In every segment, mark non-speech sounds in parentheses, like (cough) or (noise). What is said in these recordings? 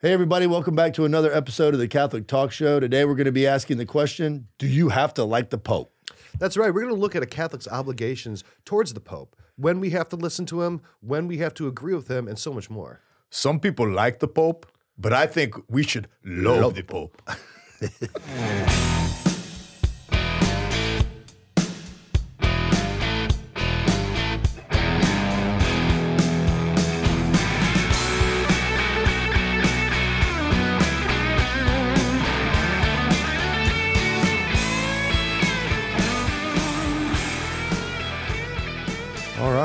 Hey, everybody, welcome back to another episode of the Catholic Talk Show. Today, we're going to be asking the question Do you have to like the Pope? That's right. We're going to look at a Catholic's obligations towards the Pope, when we have to listen to him, when we have to agree with him, and so much more. Some people like the Pope, but I think we should love, the Pope. (laughs)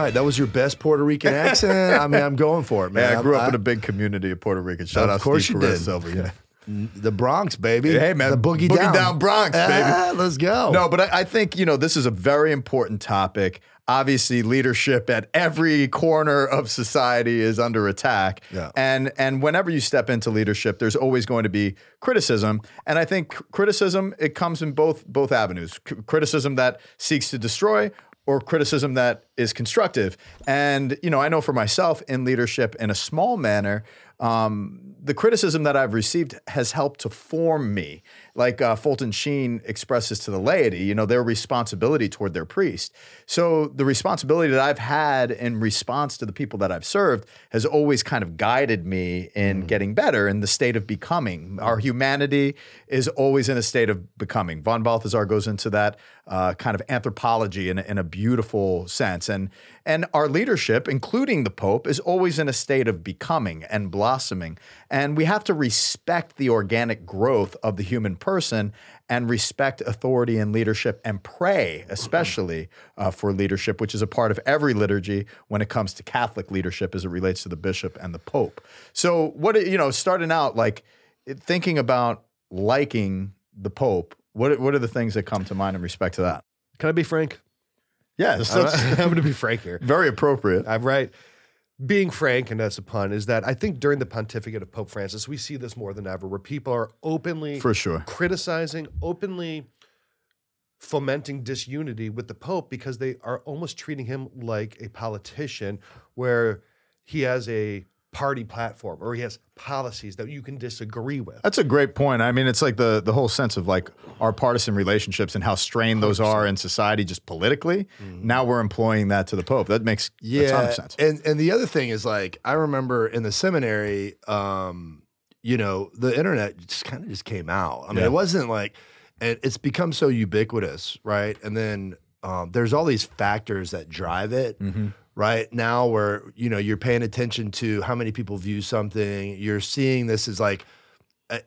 right, that was your best Puerto Rican accent. I mean, I'm going for it, man. Yeah, I grew up I- in a big community of Puerto Ricans. Shout Of out course Steve you Perez did. Yeah. the Bronx, baby. Hey, man, the boogie, Boogie down. Down Bronx, baby. Ah, let's go. No, but I, I think, you know, this is a very important topic. Obviously, leadership at every corner of society is under attack. Yeah. And and whenever you step into leadership, there's always going to be criticism. And I think criticism, it comes in both both avenues. C- criticism that seeks to destroy or criticism that is constructive. And, you know, I know for myself in leadership in a small manner, um, the criticism that I've received has helped to form me. Like uh, Fulton Sheen expresses to the laity, you know, their responsibility toward their priest. So the responsibility that I've had in response to the people that I've served has always kind of guided me in getting better in the state of becoming. Our humanity is always in a state of becoming. Von Balthasar goes into that uh, kind of anthropology in, a- in a beautiful sense. And, and our leadership, including the Pope, is always in a state of becoming and blossoming. And we have to respect the organic growth of the human person and respect authority and leadership and pray, especially uh, for leadership, which is a part of every liturgy when it comes to Catholic leadership as it relates to the bishop and the Pope. So, what, you know, starting out like thinking about liking the Pope, what, what are the things that come to mind in respect to that? Can I be frank? Yes, that's (laughs) I'm going to be frank here. very appropriate. I'm right. Being frank, and that's a pun, is that I think during the pontificate of Pope Francis, we see this more than ever, where people are openly For sure. criticizing, openly fomenting disunity with the Pope because they are almost treating him like a politician, where he has a party platform or he has policies that you can disagree with. That's a great point. I mean, it's like the the whole sense of like our partisan relationships and how strained those are in society just politically. Now we're employing that to the Pope. That makes a ton of sense. And and the other thing is like I remember in the seminary, um, you know, the internet just kind of just came out. I mean, Yeah. it wasn't like and it's become so ubiquitous, right? And then um, there's all these factors that drive it. Mm-hmm. Right now, where you know you're paying attention to how many people view something, you're seeing this as like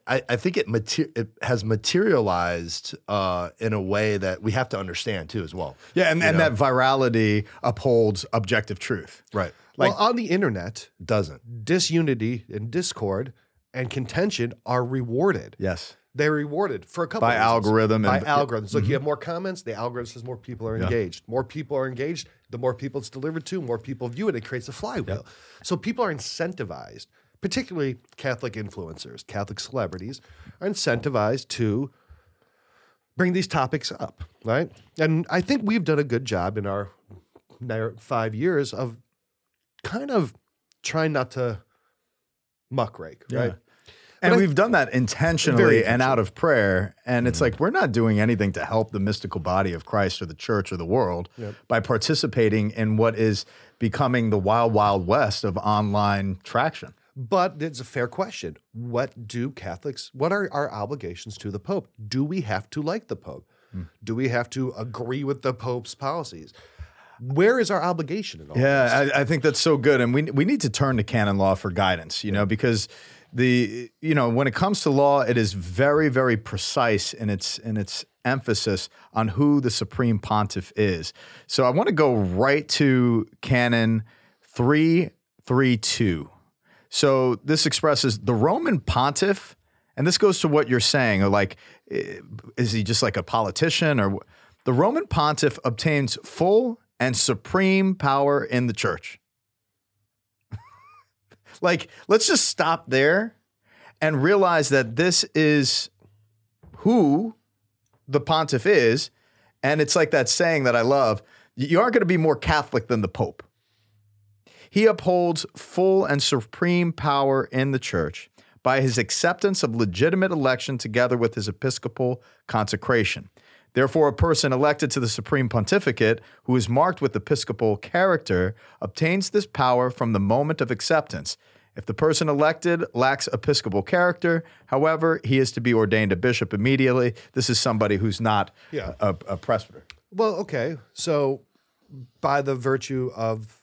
I, I think it mater- it has materialized uh, in a way that we have to understand too as well. Yeah, and, and that virality upholds objective truth. Right. well, on the internet, Doesn't. disunity and discord and contention are rewarded. Yes. They're rewarded for a couple By of reasons. algorithm By and- Mm-hmm. algorithms. Look, you have more comments, the algorithm says more people are engaged. More people are engaged, the more people it's delivered to, more people view it. It creates a flywheel. So people are incentivized, particularly Catholic influencers, Catholic celebrities, are incentivized to bring these topics up, right? And I think we've done a good job in our five years of kind of trying not to muckrake, right? And I- we've done that intentionally and out of prayer. And it's mm-hmm. like we're not doing anything to help the mystical body of Christ or the church or the world by participating in what is becoming the wild, wild west of online traction. But it's a fair question. What do Catholics, what are our obligations to the Pope? Do we have to like the Pope? Hmm. Do we have to agree with the Pope's policies? Where is our obligation in all this? Yeah, I, I think that's so good, and we we need to turn to canon law for guidance. You know, because the you know when it comes to law, it is very very precise in its in its emphasis on who the supreme pontiff is. So I want to go right to canon three three two. So this expresses the Roman pontiff, and this goes to what you're saying. Like, eh, is he just like a politician, or the Roman pontiff obtains full and supreme power in the church? Like, let's just stop there and realize that this is who the pontiff is, and it's like that saying that I love: you aren't going to be more Catholic than the Pope. He upholds full and supreme power in the church by his acceptance of legitimate election together with his episcopal consecration. Therefore, a person elected to the supreme pontificate who is marked with episcopal character obtains this power from the moment of acceptance. If the person elected lacks episcopal character, however, he is to be ordained a bishop immediately. This is somebody who's not Yeah. a, a presbyter. Well, okay. So, by the virtue of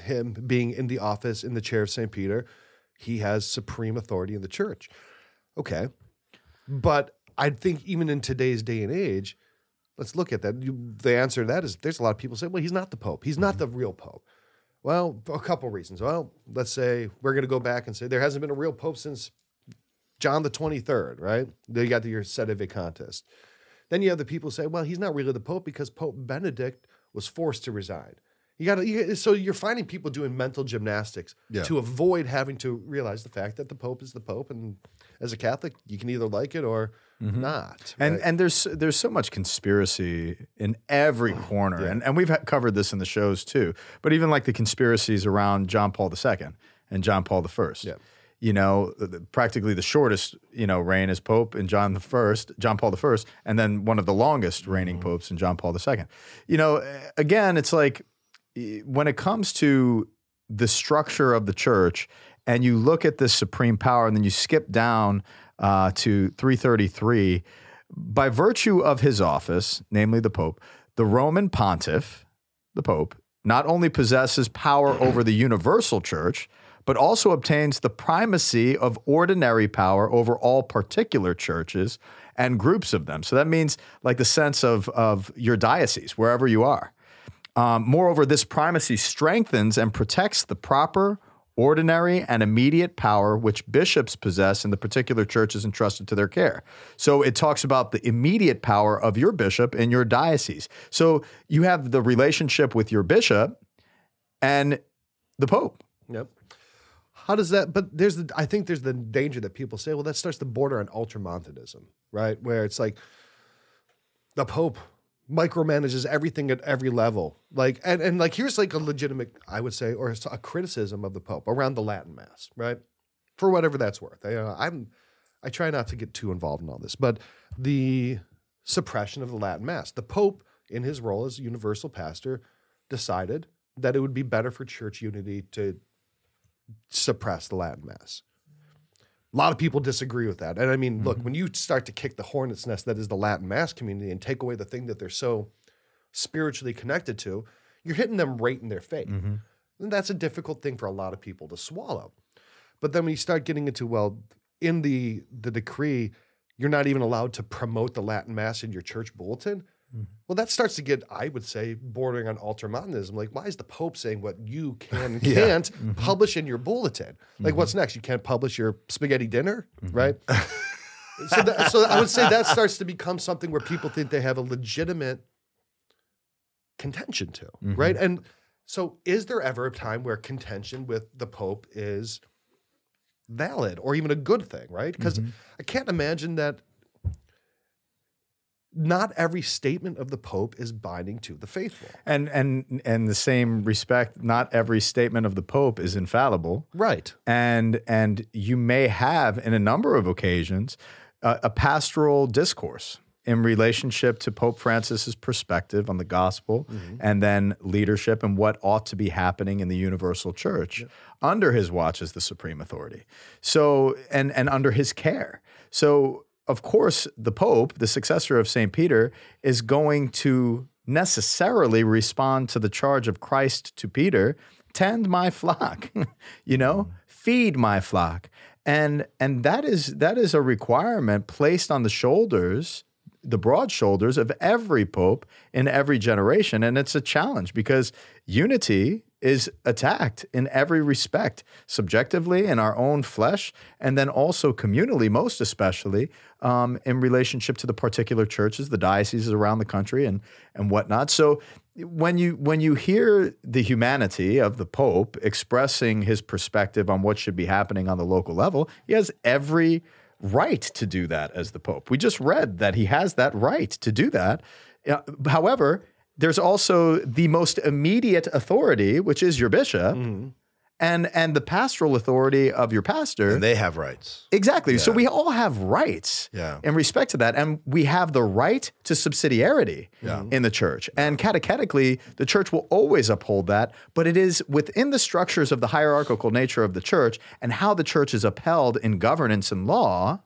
him being in the office in the chair of St. Peter, he has supreme authority in the church. Okay. But I think even in today's day and age, let's look at that. You, the answer to that is there's a lot of people say, well, he's not the Pope. He's not mm-hmm. the real Pope. Well, a couple reasons. Well, let's say we're going to go back and say there hasn't been a real Pope since John the 23rd, right? They got your sede vacantis. Then you have the people say, well, he's not really the Pope because Pope Benedict was forced to resign. You got to, so you're finding people doing mental gymnastics Yeah. to avoid having to realize the fact that the Pope is the Pope, and as a Catholic, you can either like it or not. And right? and there's there's so much conspiracy in every corner, and and we've covered this in the shows too. But even like the conspiracies around John Paul II and John Paul I. Yeah. You know, the- the- practically the shortest you know reign as Pope in John the First, John Paul I, and then one of the longest reigning Mm-hmm. popes in John Paul II. You know, again, it's like when it comes to the structure of the church and you look at this supreme power and then you skip down uh, to 333 by virtue of his office namely the pope the roman pontiff the pope not only possesses power over the universal church but also obtains the primacy of ordinary power over all particular churches and groups of them. So that means like the sense of, of your diocese wherever you are um, moreover, this primacy strengthens and protects the proper, ordinary, and immediate power which bishops possess in the particular churches entrusted to their care. So it talks about the immediate power of your bishop in your diocese. So you have the relationship with your bishop and the pope. Yep. How does that? But there's the. I think there's the danger that people say, well, that starts to border on ultramontanism, right? Where it's like the Pope micromanages everything at every level. Like, and and like here's like a legitimate, I would say, or a criticism of the Pope around the Latin Mass, right? For whatever that's worth. I, uh, I'm, I try not to get too involved in all this, but the suppression of the Latin Mass, the Pope, in his role as universal pastor, decided that it would be better for church unity to suppress the Latin Mass. A lot of people disagree with that. And I mean, look, mm-hmm. when you start to kick the hornet's nest that is the Latin Mass community and take away the thing that they're so spiritually connected to, you're hitting them right in their face. Mm-hmm. And that's a difficult thing for a lot of people to swallow. But then when you start getting into, well, in the the decree, you're not even allowed to promote the Latin Mass in your church bulletin. Mm-hmm. Well, that starts to get, I would say, bordering on ultramontanism. Like, why is the Pope saying what you can (laughs) and can't mm-hmm. publish in your bulletin? Like, what's mm-hmm. next? You can't publish your spaghetti dinner, right? (laughs) so, that, so I would say that starts to become something where people think they have a legitimate contention to, right? And so, is there ever a time where contention with the Pope is valid or even a good thing, right? Because I can't imagine that not every statement of the Pope is binding to the faithful. And and and the same respect, not every statement of the Pope is infallible. Right. and and you may have in a number of occasions uh, a pastoral discourse in relationship to Pope Francis's perspective on the gospel and then leadership and what ought to be happening in the universal church under his watch as the supreme authority. So and and under his care. So of course the pope, the successor of St. Peter is going to necessarily respond to the charge of Christ to Peter, tend my flock, (laughs) you know, feed my flock. And and that is that is a requirement placed on the shoulders the broad shoulders of every pope in every generation. And it's a challenge because unity is attacked in every respect, subjectively in our own flesh, and then also communally, most especially um, in relationship to the particular churches, the dioceses around the country, and and whatnot. So when you when you hear the humanity of the Pope expressing his perspective on what should be happening on the local level, he has every right to do that as the Pope. We just read that he has that right to do that. Uh, However, there's also the most immediate authority, which is your bishop. Mm-hmm. and and the pastoral authority of your pastor. And they have rights. Exactly. So we all have rights Yeah. in respect to that. And we have the right to subsidiarity Yeah. in the church. And catechetically, the church will always uphold that. But it is within the structures of the hierarchical nature of the church and how the church is upheld in governance and law,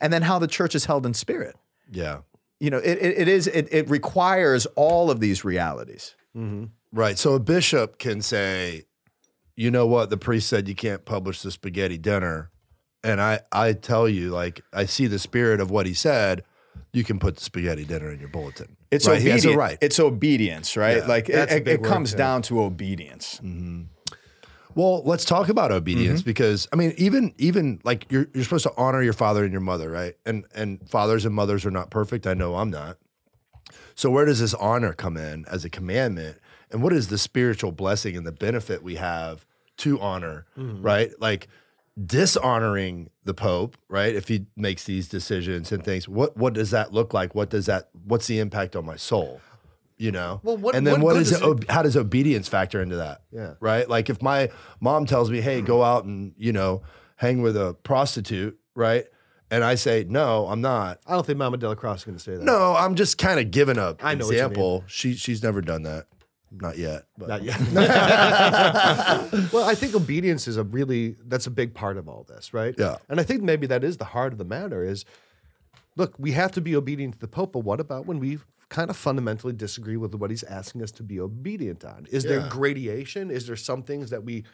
and then how the church is held in spirit. Yeah. You know, it, it, it is it, it requires all of these realities. Mm-hmm. Right. So a bishop can say, you know what, the priest said you can't publish the spaghetti dinner. And I, I tell you, like, I see the spirit of what he said. You can put the spaghetti dinner in your bulletin. It's right? Obedience. right. It's obedience, right? Yeah, like it, it, it comes too. down to obedience. Mm-hmm. Well, let's talk about obedience Mm-hmm. because I mean, even even like you're you're supposed to honor your father and your mother, right? And and fathers and mothers are not perfect. I know I'm not. So where does this honor come in as a commandment? And what is the spiritual blessing and the benefit we have to honor, Mm-hmm. right? Like dishonoring the Pope, right? If he makes these decisions and things, what what does that look like? What does that what's the impact on my soul? You know? Well, what- and then what what is it, it- how does obedience factor into that? Yeah. Right? Like if my mom tells me, "Hey, go out and, you know, hang with a prostitute," right? And I say, "No, I'm not." I don't think Mama DellaCrosse is going to say that. No, I'm just kind of giving a I know example. She she's never done that. Not yet. But Not yet. (laughs) (laughs) well, I think obedience is a really that's a big part of all this, right? Yeah. And I think maybe that is the heart of the matter is look, we have to be obedient to the Pope, but what about when we kind of fundamentally disagree with what he's asking us to be obedient on? Is there gradation? Is there some things that we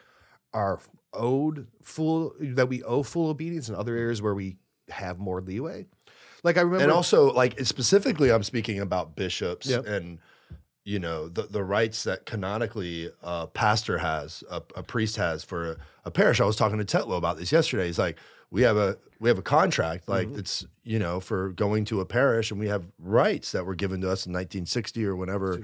are owed full that we owe full obedience and other areas where we have more leeway? Like I remember and also like specifically i'm speaking about bishops Yep. and you know the, the rights that canonically a pastor has a, a priest has for a, a parish i was talking to tetlow about this yesterday he's like we have a we have a contract like it's you know for going to a parish and we have rights that were given to us in 1960 or whenever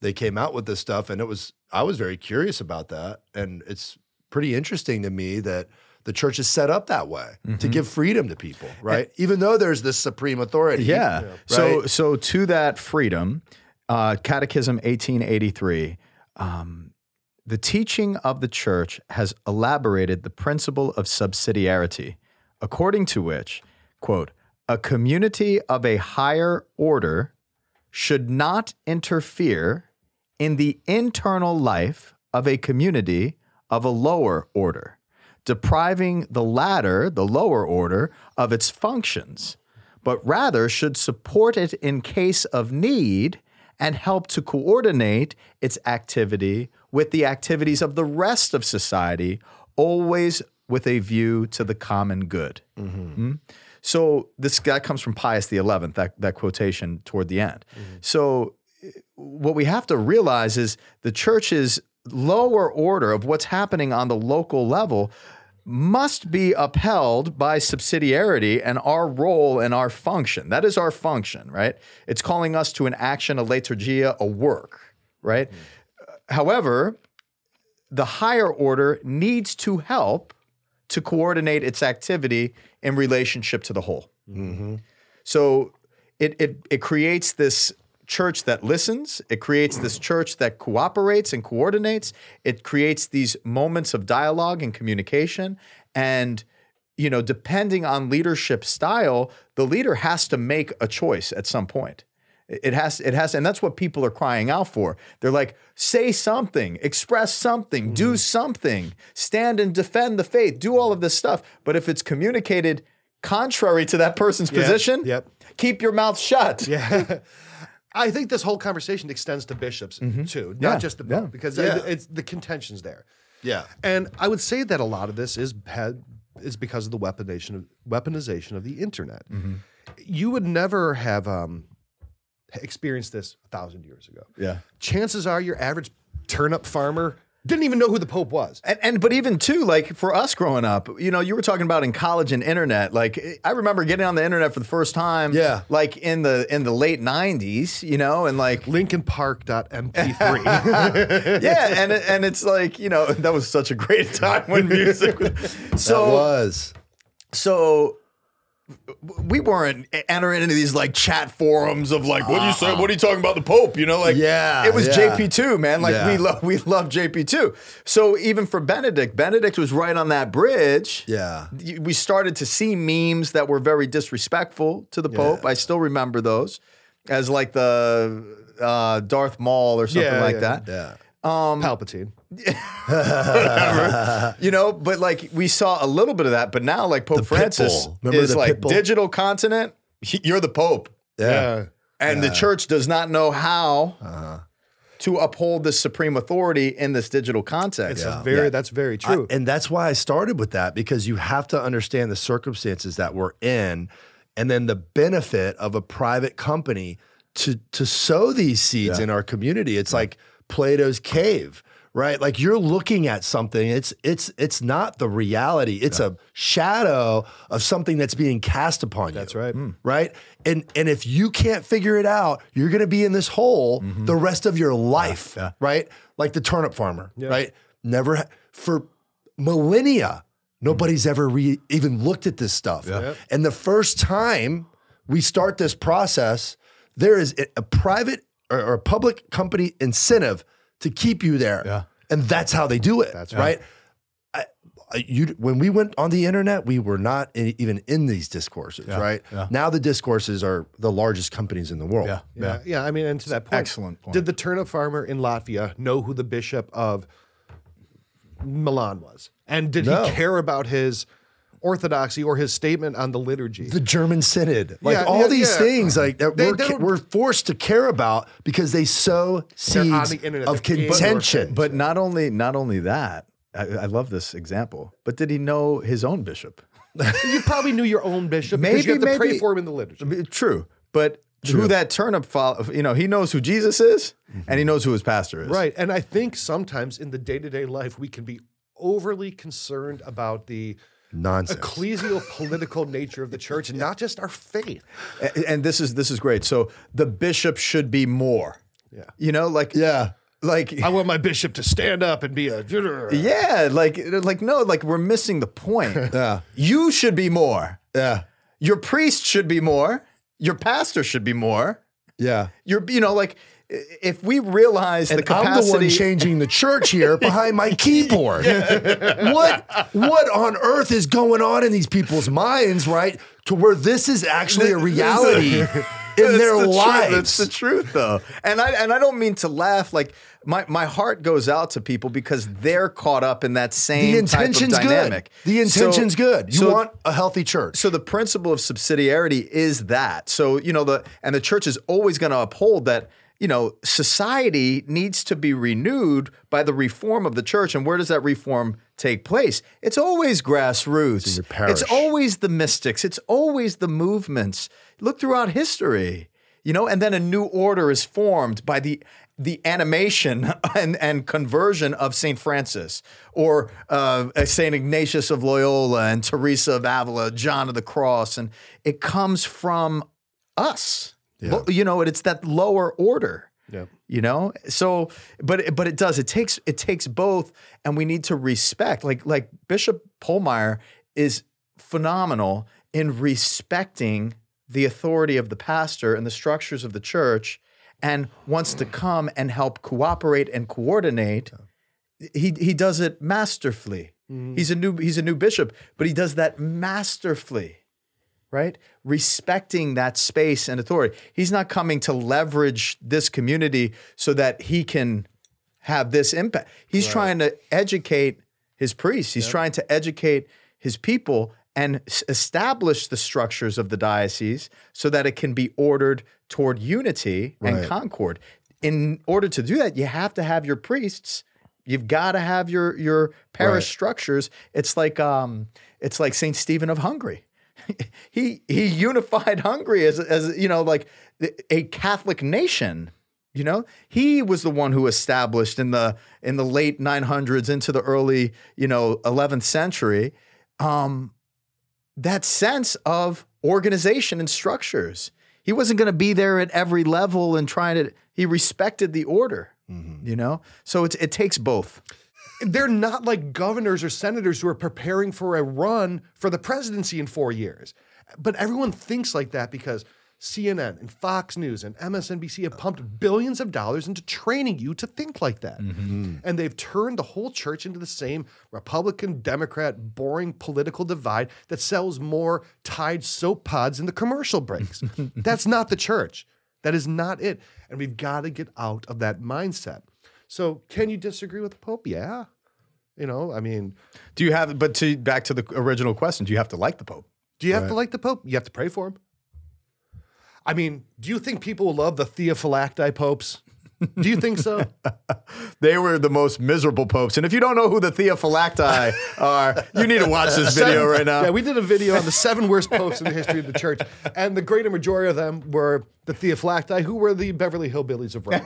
they came out with this stuff and it was i was very curious about that and it's pretty interesting to me that the church is set up that way to give freedom to people right even though there's this supreme authority Yeah. So Right? so to that freedom, uh, Catechism 1883, um, the teaching of the church has elaborated the principle of subsidiarity, according to which, quote, a community of a higher order should not interfere in the internal life of a community of a lower order, depriving the latter, the lower order, of its functions, but rather should support it in case of need and help to coordinate its activity with the activities of the rest of society, always with a view to the common good. Mm? So this that comes from Pius XI, that, that quotation toward the end. Mm-hmm. So eh, what we have to realize is the church's lower order of what's happening on the local level must be upheld by subsidiarity and our role and our function. That is our function, right? It's calling us to an action, a liturgia, a work, right? Hmm. However, the higher order needs to help to coordinate its activity in relationship to the whole. Mm-hmm. So it, it it creates this church that listens. It creates this church that cooperates and coordinates. It creates these moments of dialogue and communication. And you know, depending on leadership style, the leader has to make a choice at some point. It has, it has, and that's what people are crying out for. They're like, say something, express something, do mm. something, stand and defend the faith, do all of this stuff. But if it's communicated contrary to that person's position, yep. keep your mouth shut. Yeah. (laughs) I think this whole conversation extends to bishops too, not Mm-hmm. Yeah, just the yeah. Pope, because Yeah. it- it's the contentions there. yeah And I would say that a lot of this is had, is because of the weaponization of, weaponization of the internet. Mm-hmm. You would never have um, experienced this a thousand years ago. Yeah. Chances are your average turnip farmer didn't even know who the Pope was. And, and but even too, like for us growing up, you know, you were talking about in college and internet. Like I remember getting on the internet for the first time. Yeah. Like in the in the late '90s, you know, and like LinkinPark.mp3. (laughs) yeah, and and it's like you know that was such a great (laughs) time when music. was- that So was so we weren't entering into these like chat forums of like, what are you saying? What are you talking about the Pope? You know, like Yeah, it was yeah. JP two, man. Like we love we love JP two. So even for Benedict, Benedict was right on that bridge. Yeah. We started to see memes that were very disrespectful to the Pope. I still remember those as like the uh, Darth Maul or something Yeah, like yeah. that. Yeah. Palpatine. (laughs) you know, but like we saw a little bit of that, but now like Pope The Francis Pitbull. Remember is the like Pitbull? digital continent. he- You're the Pope, Yeah. and the church does not know how Uh-huh. to uphold this supreme authority in this digital context. It's a very that's very true. I- and that's why I started with that because you have to understand the circumstances that we're in and then the benefit of a private company to to sow these seeds in our community. It's like Plato's cave, right? Like you're looking at something it's it's it's not the reality. It's a shadow of something that's being cast upon you. That's right. Right? And and if you can't figure it out, you're going to be in this hole Mm-hmm. the rest of your life, right? Like the turnip farmer, right? Never ha- for millennia nobody's ever re- even looked at this stuff. And the first time we start this process, there is a, a private or, or a public company incentive to keep you there. Yeah. And that's how they do it, That's right? I, I- you, when we went on the internet, we were not in, even in these discourses, right? yeah. Now the discourses are the largest companies in the world. yeah, Yeah, yeah. I mean, and to that point, excellent point. Did the turnip farmer in Latvia know who the bishop of Milan was, and did No. he care about his orthodoxy or his statement on the liturgy? The German Synod, like Yeah, all yeah, these yeah. things, like that They- we're, they we're forced to care about because they sow seeds the internet. of They're in your contention. face. But not only not only that, I, I love this example. But did he know his own bishop? you probably knew your own bishop because Maybe- you have to pray for him in the liturgy. I mean, True, but who that turnip follow, you know, he knows who Jesus is, mm-hmm. and he knows who his pastor is. Right. And I think sometimes in the day to day life, we can be overly concerned about the Nonsense. ecclesial political nature of the church and not just our faith. A- And this is this is great. So the bishop should be more. Yeah. You know, like yeah. like I want my bishop to stand up and be a. yeah, like like no, like we're missing the point. (laughs) Yeah. You should be more. Yeah. Your priest should be more. Your pastor should be more. Yeah. You're you know like if we realize the And I'm the capacity one changing the church here behind my (laughs) keyboard. What what on earth is going on in these people's minds, right? To where this is actually a reality in their the truth. lives. That's the truth, though. And I and I don't mean to laugh. Like my my heart goes out to people because they're caught up in that same the intention's type of dynamic. good. The intention's So- good. You so- want a healthy church. So the principle of subsidiarity is that. So you know the and the church is always going to uphold that. You know, society needs to be renewed by the reform of the church. And where does that reform take place? It's always grassroots. your parish. It's always the mystics. It's always the movements. Look throughout history. You know, and then a new order is formed by the the animation (laughs) and, and conversion of Saint Francis or uh, Saint Ignatius of Loyola and Teresa of Avila, John of the Cross, and it comes from us. Lo- You know, it's that lower order. Yeah. You know, so but but it does. It takes it takes both, and we need to respect. Like like Bishop Polmeyer is phenomenal in respecting the authority of the pastor and the structures of the church, and wants to come and help cooperate and coordinate. He he does it masterfully. Mm-hmm. He's a new he's a new bishop, but he does that masterfully right? Respecting that space and authority. He's not coming to leverage this community so that he can have this impact. He's trying to educate his priests, he's trying to educate his people and establish the structures of the diocese so that it can be ordered toward unity and concord. In order to do that, you have to have your priests. You've got to have your your parish Right. structures. It's like um, it's like Saint Stephen of Hungary. (laughs) he he unified (laughs) Hungary as as you know like a Catholic nation. You know, he was the one who established in the in the late 900s into the early you know 11th century um, that sense of organization and structures. He wasn't going to be there at every level and trying to. He respected the order. You know, so it's, it takes both. They're not like governors or senators who are preparing for a run for the presidency in four years. But everyone thinks like that because CNN and Fox News and MSNBC have pumped billions of dollars into training you to think like that. Mm-hmm. And they've turned the whole church into the same Republican, Democrat, boring political divide that sells more Tide soap pods in the commercial breaks. (laughs) That's not the church. That is not it. And we've got to get out of that mindset. So, can you disagree with the Pope? Yeah. You know, I mean, Do you have? But to back to the original question, do you have to like the Pope? do you have to like the Pope? You have to pray for him. I mean, do you think people will love the Theophylacti popes? Do you think so? (laughs) They were the most miserable popes. And if you don't know who the Theophylacti (laughs) are, you need to watch this video right now. Yeah, we did a video on the seven worst popes in the history of the church, and the greater majority of them were the Theophylacti, who were the Beverly Hillbillies of Rome,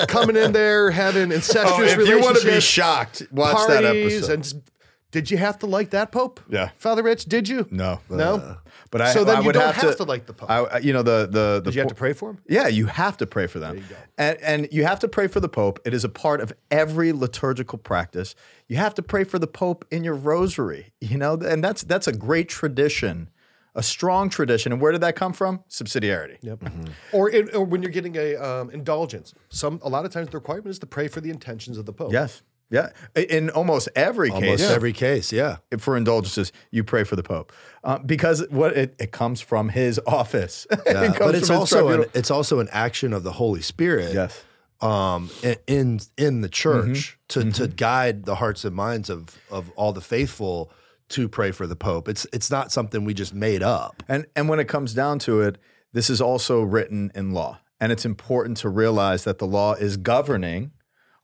(laughs) coming in there having oh, incestuous Oh, if you want to be shocked, watch that episode. and did you have to like that pope? Yeah. Father Rich, did you? no, no. Uh, but I. So then I you would don't have, have to, to like the Pope. I, you know the the the. Did you have to pray for him? Yeah, you have to pray for them. And and you have to pray for the Pope. It is a part of every liturgical practice. You have to pray for the Pope in your rosary, you know, and that's that's a great tradition. A strong tradition. And where did that come from? Subsidiarity. Yep. Or, in, or when you're getting a um, indulgence, some a lot of times the requirement is to pray for the intentions of the Pope. Yes. Yeah. In almost every Almost case, Almost every case, yeah. for indulgences, you pray for the Pope uh, because what it, it comes from his (laughs) office. It Yeah, comes but it's also an, it's also an action of the Holy Spirit. Yes. um, in- in in the church to to guide the hearts and minds of of all the faithful to pray for the Pope. It's it's not something we just made up. And and when it comes down to it, this is also written in law. And it's important to realize that the law is governing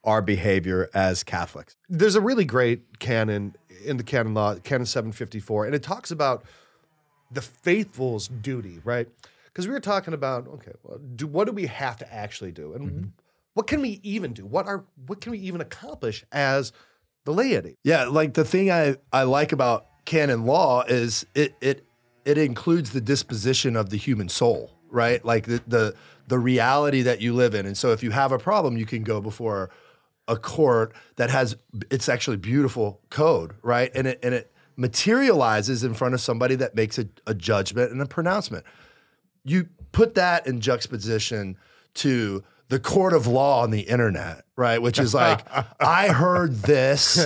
our behavior as Catholics. There's a really great canon in the canon law, Canon 754, and it talks about the faithful's duty, right? Because we were talking about, okay, well, do what do we have to actually do, and mm-hmm. what can we even do? What are what can we even accomplish as the laity? Yeah, like the thing I I like about canon law is it it it includes the disposition of the human soul, right? Like the the the reality that you live in. And so if you have a problem, you can go before a court that has it's actually beautiful code, right? And it and it materializes in front of somebody that makes a, a judgment and a pronouncement. You put that in juxtaposition to the court of law on the internet, right? Which is like, (laughs) I heard this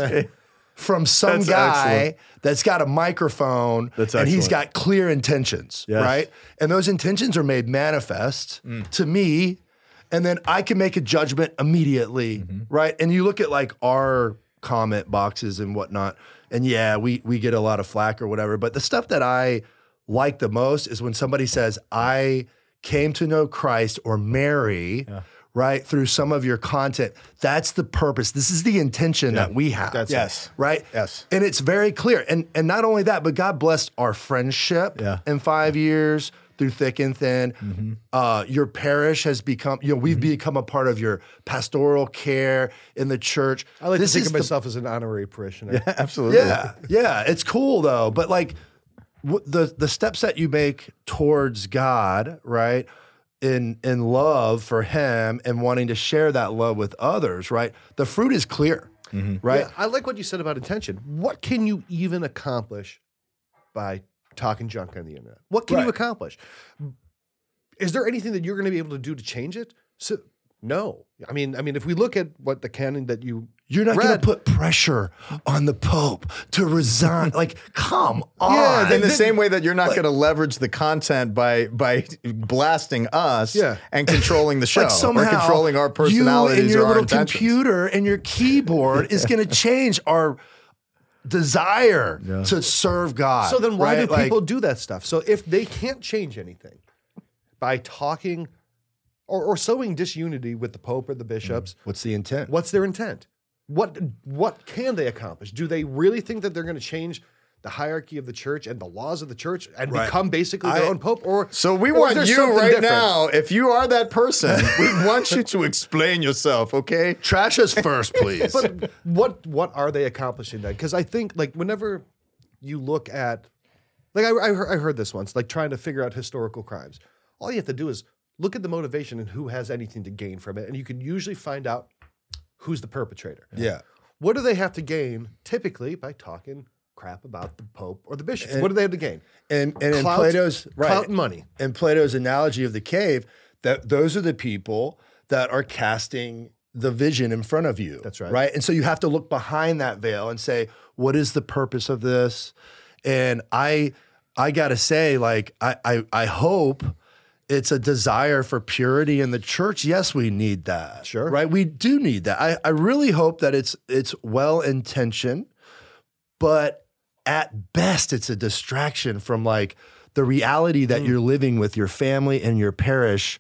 from some That's guy excellent. that's got a microphone That's and he's got clear intentions, Yes. right? And those intentions are made manifest Mm. to me. And then I can make a judgment immediately, Mm-hmm. right? And you look at like our comment boxes and whatnot, and yeah, we we get a lot of flack or whatever. But the stuff that I like the most is when somebody says, I came to know Christ or Mary, right, through some of your content. That's the purpose. This is the intention that we have. That's it. Yes. Right? Yes. And it's very clear. And and not only that, but God blessed our friendship Yeah. in five years through thick and thin. Mm-hmm. Uh, your parish has become, you know, we've become a part of your pastoral care in the church. I like This to think of the- myself as an honorary parishioner. Yeah, (laughs) Absolutely. yeah, yeah, it's cool though. But like w- the the steps that you make towards God, right? In in love for Him and wanting to share that love with others, right? The fruit is clear, right? Yeah, I like what you said about intention. What can you even accomplish by talking junk on the internet? What can you accomplish? Is there anything that you're going to be able to do to change it? So, no. I mean, I mean, if we look at what the canon that you You're not going to put pressure on the Pope to resign. like, come (laughs) on. Yeah, In the Then- same way that you're not going to leverage the content by by blasting us Yeah. and controlling the (laughs) show like somehow or controlling our personalities you and your or our little intentions. computer and your keyboard is going (laughs) to change our desire to serve God. So then why right? do Like, people do that stuff? So if they can't change anything by talking or, or sowing disunity with the Pope or the mm-hmm. bishops, what's the intent? what's their intent? What what can they accomplish? Do they really think that they're going to change the hierarchy of the church and the laws of the church and Right. become basically their I- own pope? Or So we or want you right different? now. If you are that person, we want you to explain yourself. Okay. (laughs) Trash us first, please. But what what are they accomplishing then? Because I think like whenever you look at like I, I, I heard this once, like trying to figure out historical crimes. All you have to do is look at the motivation and who has anything to gain from it, and you can usually find out who's the perpetrator. Yeah. What do they have to gain typically by talking crap about the Pope or the bishops? what do they have to gain? And and in Clout- Plato's right, clout and money. in Plato's analogy of the cave, that those are the people that are casting the vision in front of you. That's right. Right. And so you have to look behind that veil and say, what is the purpose of this? And I I gotta say, like, I I, I hope it's a desire for purity in the church. Yes, we need that. Sure. Right. We do need that. I, I really hope that it's it's well intentioned, but at best it's a distraction from like the reality that hmm. you're living with your family and your parish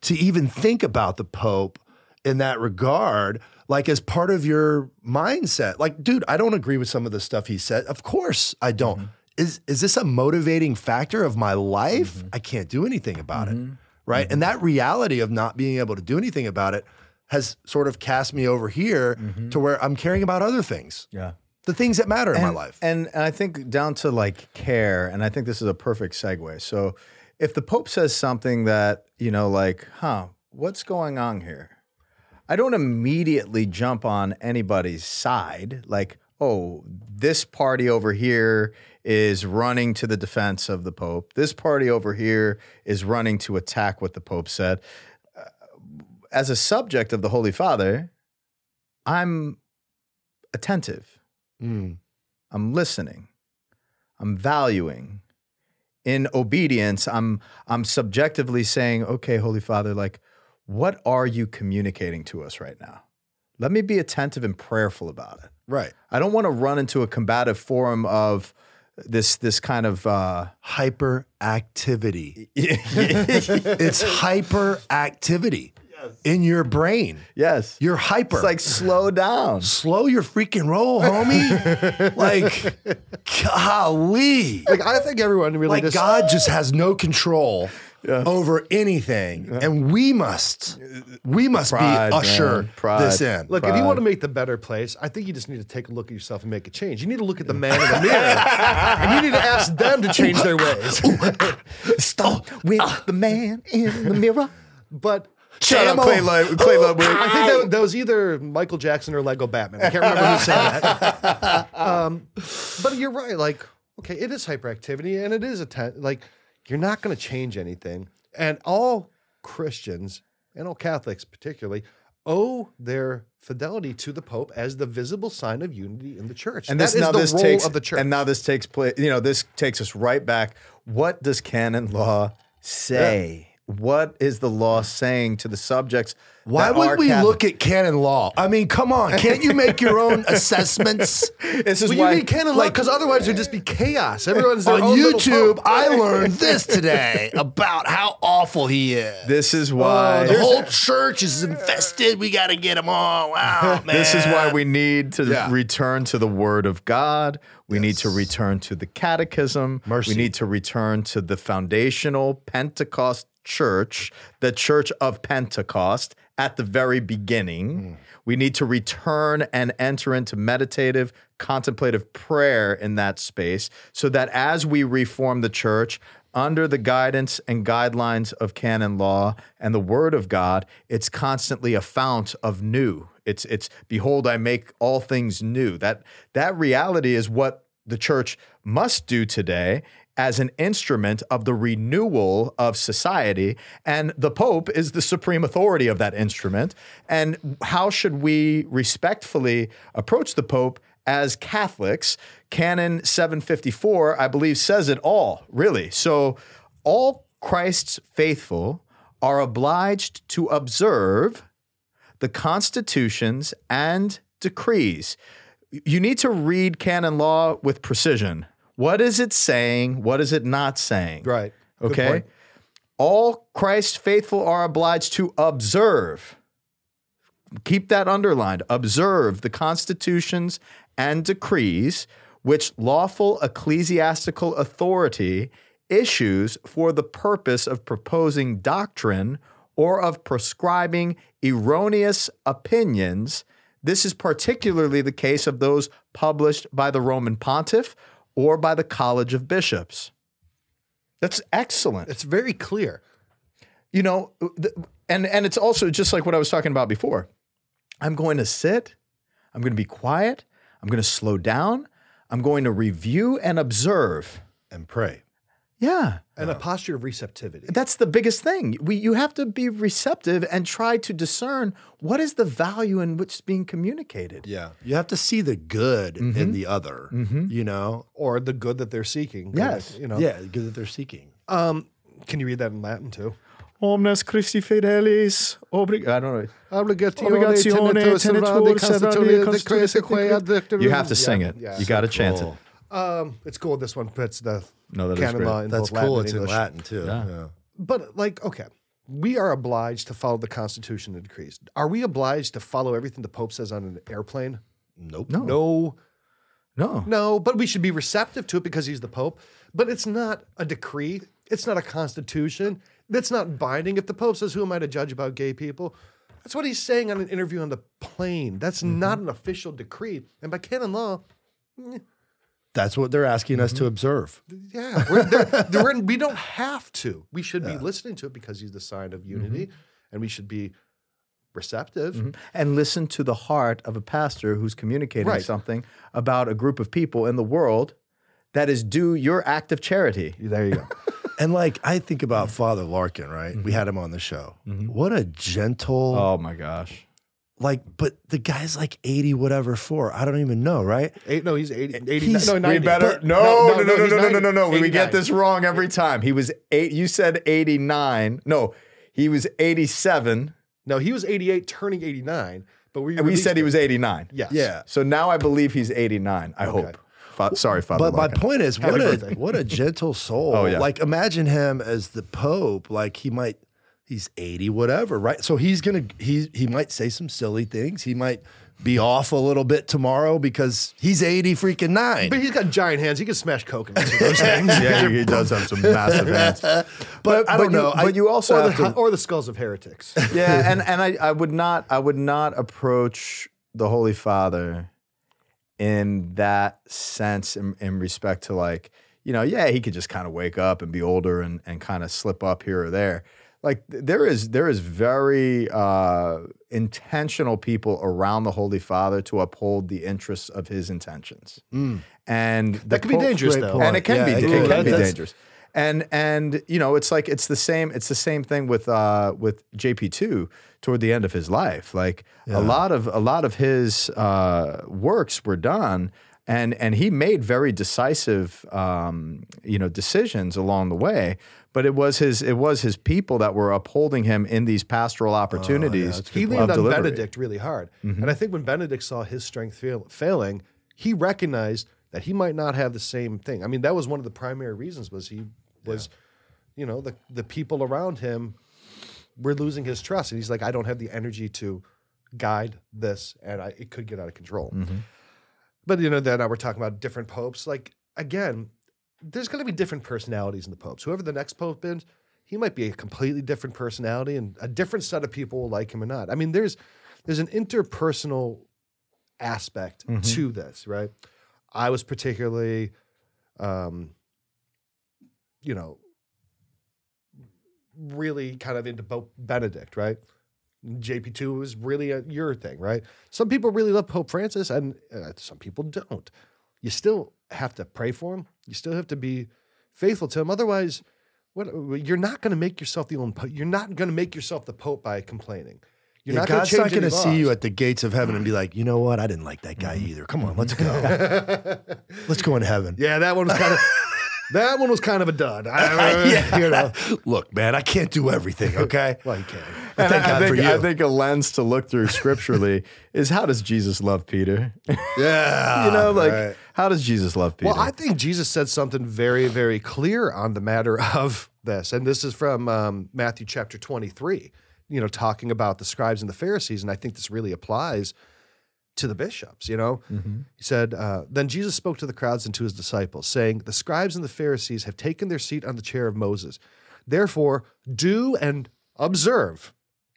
to even think about the pope in that regard like as part of your mindset. Like dude i don't agree with some of the stuff he said. Of course i don't. Mm-hmm. Is is this a motivating factor of my life? Mm-hmm. I can't do anything about it mm-hmm. right? And that reality of not being able to do anything about it has sort of cast me over here to where i'm caring about other things. Yeah. The things that matter in my life And, and I think down to like care, and I think this is a perfect segue. So if the Pope says something that, you know, like, huh, what's going on here? I don't immediately jump on anybody's side, like, oh, this party over here is running to the defense of the Pope. This party over here is running to attack what the Pope said. Uh, as a subject of the Holy Father, I'm attentive. Mm. I'm listening. I'm valuing. In obedience, I'm I'm subjectively saying, "Okay, Holy Father, like what are you communicating to us right now? Let me be attentive and prayerful about it. right I don't want to run into a combative forum of this this kind of uh hyperactivity. (laughs) it's hyperactivity in your brain. yes. You're hyper. It's like slow down. slow your freaking roll, homie. (laughs) like, golly. Like I think everyone really Like just God just has no control over anything, and we must, we must Pride, be usher this in. Look, if you want to make the better place, I think you just need to take a look at yourself and make a change. You need to look at the man in the mirror, and you need to ask them to change their ways. (laughs) Uh, Stop (laughs) oh, with the man in the mirror. But Shut up, Shamo. Clay Love. Clay Love. I think that, that was either Michael Jackson or Lego Batman. I can't remember who said that. (laughs) Um, but you're right. Like, okay, it is hyperactivity, and it is a ten- like you're not going to change anything. And all Christians and all Catholics, particularly, owe their fidelity to the Pope as the visible sign of unity in the church. And that this is now the this role takes of the church. and now this takes place. You know, this takes us right back. What does canon law say? What is the law saying to the subjects? Why would we Catholic? look at canon law? I mean, come on. Can't you make your own (laughs) assessments? This is well, why you need canon law because otherwise there'd just be chaos. Everyone's On YouTube, I learned (laughs) this today about how awful he is. this is oh, why the whole church is infested. We got to get them all out, man. (laughs) This is why we need to Yeah. return to the Word of God. We need to return to the Catechism. Mercy. We need to return to the foundational Pentecost church, the Church of Pentecost at the very beginning. Hmm. We need to return and enter into meditative, contemplative prayer in that space so that as we reform the church, under the guidance and guidelines of canon law and the word of God, it's constantly a fount of new. It's it's behold I make all things new. That that reality is what the church must do today as an instrument of the renewal of society and the pope is the supreme authority of that instrument and how should we respectfully approach the pope as Catholics, Canon 754, I believe, says it all, really. So, all Christ's faithful are obliged to observe the constitutions and decrees. You need to read canon law with precision. What is it saying? What is it not saying? Right. Good Okay. point. All Christ faithful are obliged to observe. Keep that underlined. Observe the constitutions and decrees which lawful ecclesiastical authority issues for the purpose of proposing doctrine or of prescribing erroneous opinions. This is particularly the case of those published by the Roman pontiff or by the College of Bishops. That's excellent It's very clear. you know and and it's also just like what i was talking about before I'm going to sit, I'm going to be quiet, I'm going to slow down, I'm going to review and observe. and pray. Yeah. and a posture of receptivity. That's the biggest thing. We, you have to be receptive and try to discern what is the value in which is being communicated. Yeah. You have to see the good in the other, you know? or the good that they're seeking. Yes. You know. Yeah, the good that they're seeking. Um, can you read that in Latin too? Omnes Christi fidelis obrig. I don't know. Obligatione Obligatione tenetur tenetur servandi servandi constitutionis decreti quae ad You have to sing Yeah, it. yeah. You got to chant it. Um, it's cool. This one puts the No, that is canon great. law in That's both Latin cool. and It's in English. Latin too. Yeah. Yeah. But like, okay, we are obliged to follow the Constitution and decrees. Are we obliged to follow everything the Pope says on an airplane? Nope. No. No, No. no. But we should be receptive to it because he's the Pope. But it's not a decree. It's not a constitution. That's not binding. If the Pope says, "Who am I to judge about gay people?" That's what he's saying on an interview on the plane. That's mm-hmm. not an official decree. And by canon law, eh, That's what they're asking us to mm-hmm. observe. Yeah, we're, they're, (laughs) they're in- we don't have to. We should be listening to it because he's the sign of mm-hmm. unity, and we should be receptive. Mm-hmm. And listen to the heart of a pastor who's communicating Right. something about a group of people in the world that is due your act of charity. There you go. (laughs) And like I think about mm. Father Larkin, right? We had him on the show. What a gentle, Oh my gosh. Like, but the guy's like 80, whatever for. I don't even know, right? Eight, no, he's 80, 80 He's- no, we 90. We better But- no no no no no he's no no no no. We get this wrong every time. He was eight. You said eighty nine. No, he was eighty seven, No, he was 88, turning 89. But we and we released said he was eighty nine. Yes. Yeah. So now I believe he's eighty nine. I hope. Fa- sorry, Father. But my point is, what Happy a birthday. what a gentle (laughs) soul. Oh, yeah. Like imagine him as the Pope. Like he might, he's eighty, whatever, right? So he's gonna he he might say some silly things. He might be off a little bit tomorrow because he's eighty freaking nine. But he's got giant hands. He can smash coconuts (laughs) with those things. yeah, he, he does have some (laughs) massive hands. But I don't you, know. I- But you also or, have the, to or the skulls of heretics. (laughs) yeah, and and I, I would not I would not approach the Holy Father in that sense in, in respect to like you know yeah he could just kind of wake up and be older and and kind of slip up here or there like there is there is very uh, intentional people around the Holy Father to uphold the interests of his intentions. And the That could be dangerous, though. and it can Yeah, be it it, can. be That's- dangerous. And and you know it's like it's the same it's the same thing with uh with jp2 toward the end of his life. Like a lot of a lot of his uh works were done and and he made very decisive um you know decisions along the way but it was his it was his people that were upholding him in these pastoral oh, opportunities He leaned on delivery. Benedict really hard. Mm-hmm. And I think when Benedict saw his strength fail, failing, he recognized that he might not have the same thing. I mean, that was one of the primary reasons was he was, you know, the, the people around him were losing his trust. And he's like, I don't have the energy to guide this and I, it could get out of control. Mm-hmm. But, you know, then now we're talking about different popes. Like, again, there's going to be different personalities in the popes. Whoever the next pope is, he might be a completely different personality, and a different set of people will like him or not. I mean, there's there's an interpersonal aspect to this, right? I was particularly, um, you know, really kind of into Pope Benedict, right? JP2 was really a, your thing, right? Some people really love Pope Francis, and uh, some people don't. You still have to pray for him. You still have to be faithful to him. Otherwise, what you're not going to make yourself the own. po- You're not going to make yourself the Pope by complaining. You're Yeah, not going God's to not going to see you at the gates of heaven and be (laughs) like, you know what? I didn't like that guy mm-hmm. either. Come on, let's mm-hmm. go. (laughs) let's go in heaven. Yeah, that one was kind of. (laughs) that one was kind of a dud. I, you know. Look, man, I can't do everything. Okay. Well, you can. But And thank I, God I for think, you. I think a lens to look through scripturally is how does Jesus love Peter? yeah. you know, like right. How does Jesus love Peter? Well, I think Jesus said something very, very clear on the matter (laughs) of this. And this is from um, Matthew chapter 23, you know, talking about the scribes and the Pharisees. And I think this really applies to the bishops, you know? He said, uh, Then Jesus spoke to the crowds and to his disciples, saying, The scribes and the Pharisees have taken their seat on the chair of Moses. Therefore, do and observe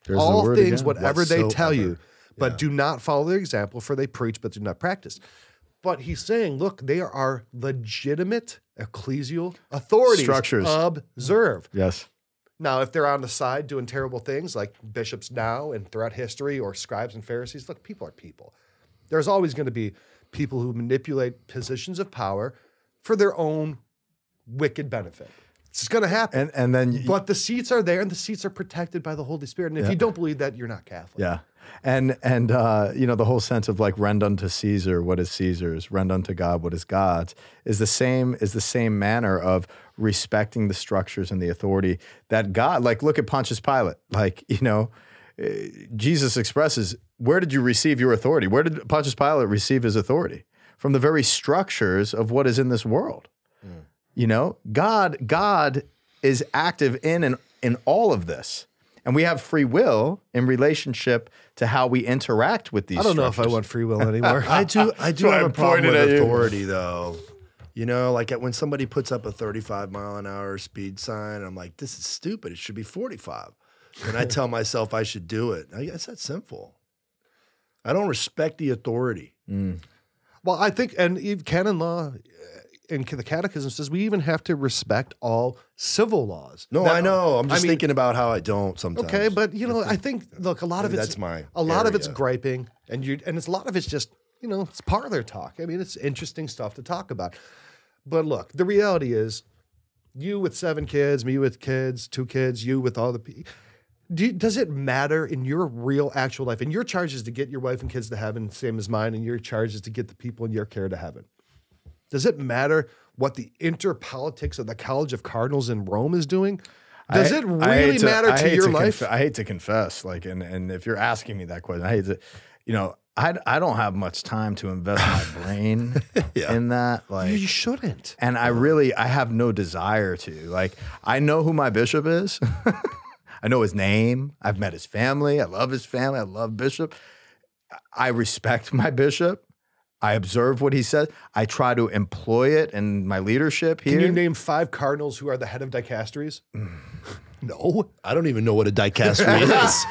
There's all things, again. whatever they tell you, but do not follow their example, for they preach but do not practice. But he's saying, look, they are legitimate ecclesial authorities. Structures. Observe. yes. Now, if they're on the side doing terrible things like bishops now and throughout history or scribes and Pharisees, look, people are people. There's always going to be people who manipulate positions of power for their own wicked benefit. It's going to happen. And and then y- but the seats are there and the seats are protected by the Holy Spirit. And if you don't believe that, you're not Catholic. Yeah. And and uh, you know the whole sense of like rend unto Caesar what is Caesar's, rend unto God what is God's is the same is the same manner of respecting the structures and the authority that God like look at Pontius Pilate. Like you know eh, Jesus expresses where did you receive your authority? Where did Pontius Pilate receive his authority? From the very structures of what is in this world. You know God God is active in and in all of this and we have free will in relationship to how we interact with these I don't know if I want free will anymore. (laughs) I do. I do why have I a problem with at you. authority, though. You know, like when somebody puts up a 35 mile an hour speed sign, I'm like, this is stupid. It should be 45. And I (laughs) tell myself I should do it. I guess that's sinful. I don't respect the authority. Well, I think, and even canon law uh, in the Catechism says we even have to respect all civil laws. No, Now, I know. I'm I just mean, thinking about how I don't sometimes. Okay, but you know, I think look, a lot of it's that's my a lot of it's griping, and you and it's a lot of it's just you know it's parlor talk. I mean, it's interesting stuff to talk about. But look, the reality is, you with seven kids, me with kids, two kids, you with all the. pe- Do does it matter in your real actual life? And your charge is to get your wife and kids to heaven, same as mine, and your charge is to get the people in your care to heaven. Does it matter what the interpolitics of the College of Cardinals in Rome is doing? Does I- it really matter to your conf- life? I hate to confess, like, and and if you're asking me that question, I hate to, you know, I I don't have much time to invest my (laughs) brain (laughs) in that, like, you shouldn't. and I really I have no desire to. Like I know who my bishop is. (laughs) I know his name. I've met his family. I love his family. I love Bishop. I respect my bishop. I observe what he says. I try to employ it in my leadership here. Can you name five cardinals who are the head of dicasteries? (sighs) (laughs) no. I don't even know what a dicastery (laughs) is.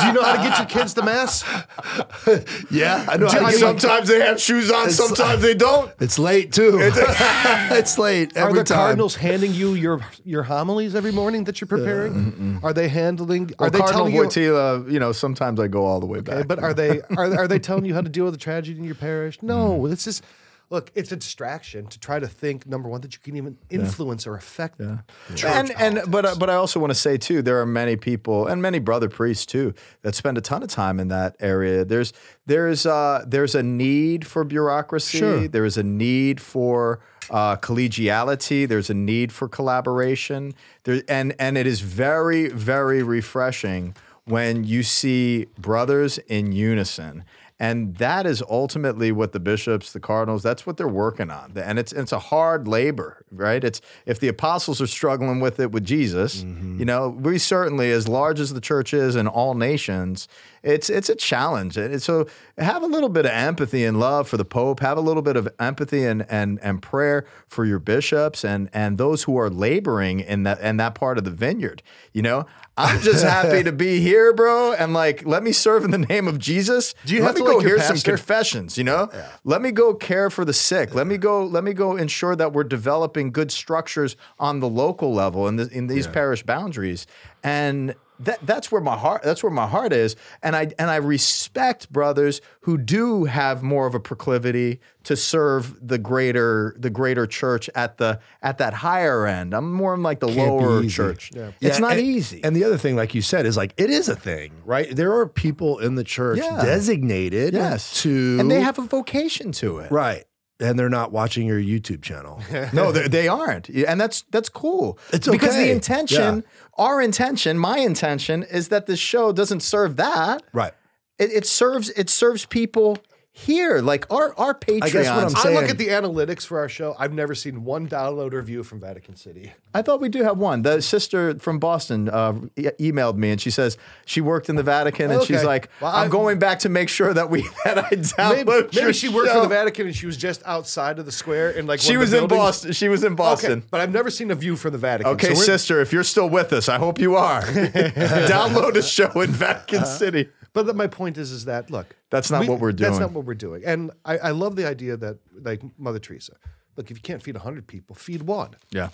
Do you know how to get your kids to mass? (laughs) yeah, I know. I How mean, to get- sometimes they have shoes on, sometimes they don't. it's late too. (laughs) it's late Are the time. cardinals handing you your your homilies every morning that you're preparing? Uh, are they handling? Are Well, they Cardinal telling you? Wojtyla, you know, sometimes I go all the way Okay, back. but are they are, are they telling you how to deal with the tragedy in your parish? No, mm. it's just look. It's a distraction to try to think number one that you can even influence or affect. church and and politics. but uh, but I also want to say too, there are many people and many brother priests too that spend a ton of time in that area. There's there's uh there's a need for bureaucracy. Sure. There is a need for uh, collegiality. There's a need for collaboration. There and and it is very very refreshing when you see brothers in unison. And that is ultimately what the bishops, the cardinals, that's what they're working on. And it's it's a hard labor, right? It's if the apostles are struggling with it with Jesus, mm-hmm. you know, we certainly, as large as the church is in all nations, it's it's a challenge. And so have a little bit of empathy and love for the Pope, have a little bit of empathy and and and prayer for your bishops and and those who are laboring in that in that part of the vineyard. You know, I'm just happy to be here, bro, and like let me serve in the name of Jesus. Do you let have me to go like hear some confessions? You know, let me go care for the sick. Let me go. Let me go ensure that we're developing good structures on the local level in the, in these parish boundaries, and that that's where my heart that's where my heart is, and I and I respect brothers who do have more of a proclivity to serve the greater the greater church at the at that higher end. I'm more in like the Can't lower church. Yeah. It's Yeah, not and- easy. And the other thing, like you said, is like it is a thing, right? There are people in the church Yeah. designated yes, to and they have a vocation to it. right, and they're not watching your YouTube channel. (laughs) No, they, aren't, and that's that's cool. It's okay. because the intention, our intention, my intention is that this show doesn't serve that. right. It, it serves it serves people here, like our our Patreon. guess what I'm I look at the analytics for our show. I've never seen one download or view from Vatican City. I thought we do have one. The sister from Boston uh, e- emailed me and she says she worked in the Vatican and she's like, Well, I'm I- going back to make sure that we (laughs) that I download. Maybe, your maybe she worked show." for the Vatican and she was just outside of the square in like She was in. Boston. She was in Boston. Okay, but I've never seen a view from the Vatican. Okay, so sister, if you're still with us, I hope you are. (laughs) Download a show in Vatican City. But my point is, is that look, That's not what we're doing. That's not what we're doing. And I, I love the idea that, like Mother Teresa, look, if you can't feed hundred people, feed one. Yeah.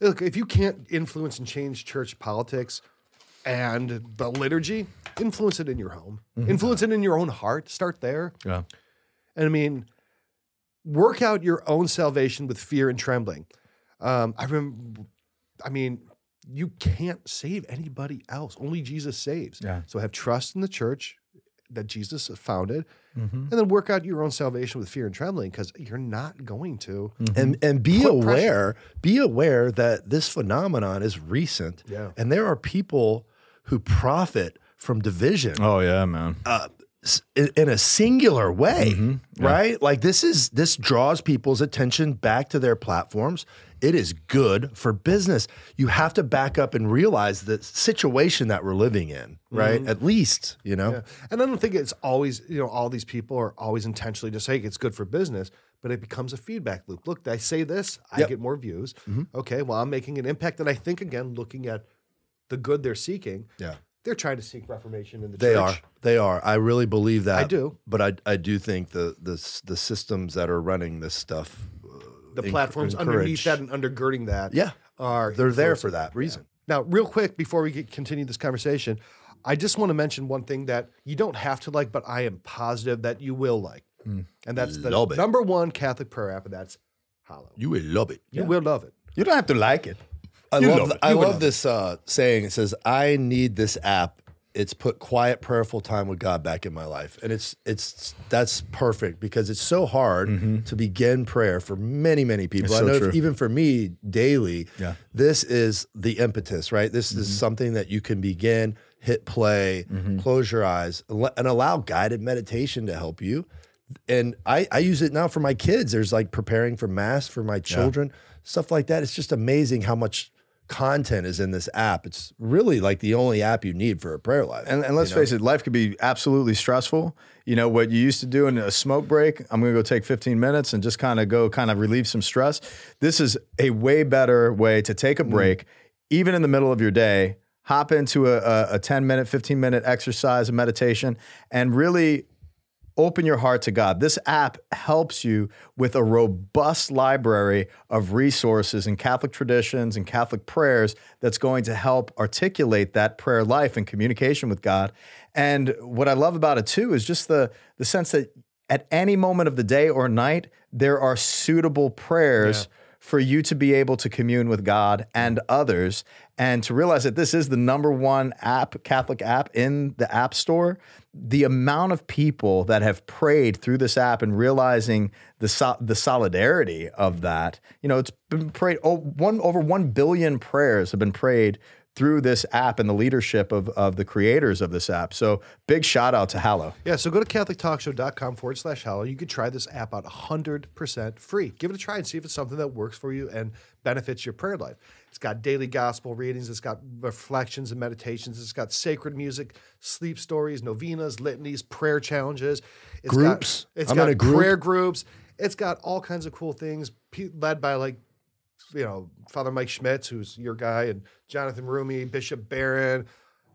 Look, if you can't influence and change church politics and the liturgy, influence it in your home. Influence it in your own heart. Start there. Yeah. And I mean, work out your own salvation with fear and trembling. Um, I remember, I mean, you can't save anybody else. Only Jesus saves. Yeah. So have trust in the church that Jesus founded, Mm-hmm. and then work out your own salvation with fear and trembling because you're not going to. and and be Put pressure. aware be aware that this phenomenon is recent Yeah. and there are people who profit from division Oh yeah, man. s- in, a singular way Mm-hmm. right like this is this draws people's attention back to their platforms it is good for business you have to back up and realize the situation that we're living in right mm-hmm. at least you know Yeah. And I don't think it's always, you know, all these people are always intentionally just saying it's good for business, but it becomes a feedback loop. Look, I say this, I Yep. get more views. Mm-hmm. Okay, well, I'm making an impact. And I think, again, looking at the good they're seeking, yeah they're trying to seek reformation in the They church. are. They are. I really believe that. I do. But I, I do think the, the the systems that are running this stuff, The enc- platforms encourage- underneath that and undergirding that yeah, are they're there for that reason. Now, real quick before we get, continue this conversation, I just want to mention one thing that you don't have to like, but I am positive that you will like, and that's the Love it. number one Catholic prayer app, and that's Hallow. You will love it. You will love it. You don't have to like it. I You love. love it. I love love this uh, saying. It says, "I need this app. It's put quiet, prayerful time with God back in my life, and it's it's that's perfect because it's so hard to begin prayer for many many people. Mm-hmm. I know if- even for me daily. Yeah. this is the impetus, right? This is something that you can begin, hit play, close your eyes, and allow guided meditation to help you. And I, I use it now for my kids. There's like preparing for mass for my children, stuff like that. It's just amazing how much content is in this app. It's really like the only app you need for a prayer life. And, and let's face it, life could be absolutely stressful. You know, what you used to do in a smoke break, I'm going to go take 15 minutes and just kind of go kind of relieve some stress. This is a way better way to take a mm. break, even in the middle of your day, hop into a, a, a 10 minute, 15 minute exercise, a meditation, and really open your heart to God. This app helps you with a robust library of resources and Catholic traditions and Catholic prayers that's going to help articulate that prayer life and communication with God. And what I love about it too is just the the sense that at any moment of the day or night there are suitable prayers for you to be able to commune with God and others, and to realize that this is the number one app, Catholic app in the App Store. The amount of people that have prayed through this app and realizing the so- the solidarity of that, you know, it's been prayed. Oh, one over one billion prayers have been prayed through this app and the leadership of, of the creators of this app. So big shout out to Hallow. Yeah, so go to CatholicTalkShow.com forward slash Hallow. You could try this app out 100% free. Give it a try and see if it's something that works for you and benefits your prayer life. It's got daily gospel readings, it's got reflections and meditations, it's got sacred music, sleep stories, novenas, litanies, prayer challenges. It's Groups. Got, it's I'm got group. prayer groups. It's got all kinds of cool things led by like you know, Father Mike Schmitz, who's your guy, and Jonathan Roumie, Bishop Barron,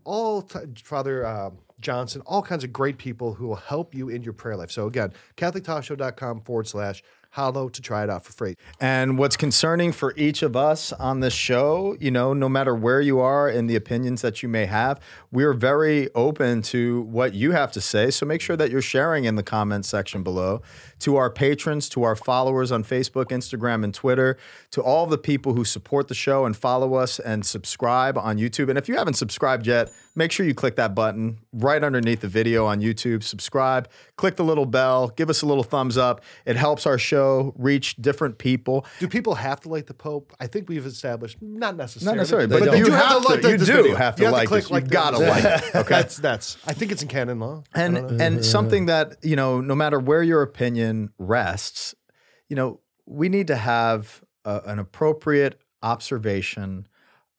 all t- Father um, Johnson, all kinds of great people who will help you in your prayer life. So again, CatholicTalkShow.com forward slash Hallow to try it out for free. And what's concerning for each of us on this show, you know, no matter where you are and the opinions that you may have, we're very open to what you have to say. So make sure that you're sharing in the comments section below. To our patrons, to our followers on Facebook, Instagram, and Twitter, to all the people who support the show and follow us and subscribe on YouTube. And if you haven't subscribed yet, make sure you click that button right underneath the video on YouTube. Subscribe, click the little bell, give us a little thumbs up. It helps our show reach different people. Do people have to like the Pope? I think we've established not necessarily. Not necessarily, They but, don't. you do have to. like you this do video. have to You have to like click this. like you this. gotta like it. (laughs) Okay. That's that's. I think it's in canon law. And and something that you know no matter where your opinion rests you know we need to have a, an appropriate observation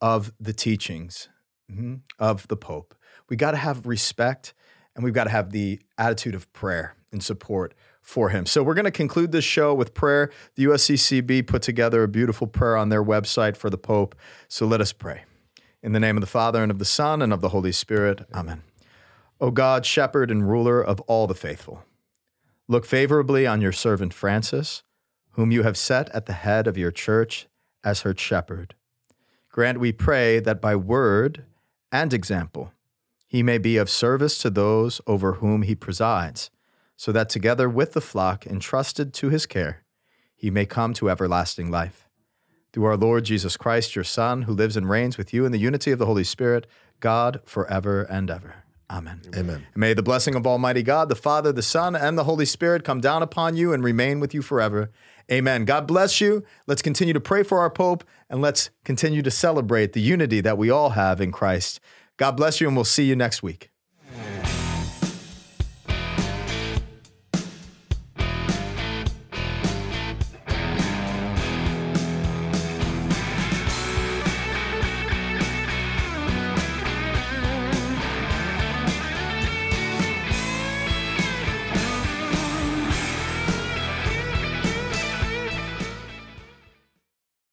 of the teachings mhm, of the pope we got to have respect and we've got to have the attitude of prayer and support for him. So we're going to conclude this show with prayer. The USCCB put together a beautiful prayer on their website for the Pope. So let us pray. In the name of the Father and of the Son and of the Holy Spirit. Amen. O God, shepherd and ruler of all the faithful, look favorably on your servant Francis, whom you have set at the head of your church as her shepherd. Grant, we pray, that by word and example he may be of service to those over whom he presides, so that together with the flock entrusted to his care, he may come to everlasting life. Through our Lord Jesus Christ, your Son, who lives and reigns with you in the unity of the Holy Spirit, God, forever and ever. Amen. Amen. And may the blessing of Almighty God, the Father, the Son, and the Holy Spirit come down upon you and remain with you forever. Amen. God bless you. Let's continue to pray for our Pope and let's continue to celebrate the unity that we all have in Christ. God bless you, and we'll see you next week.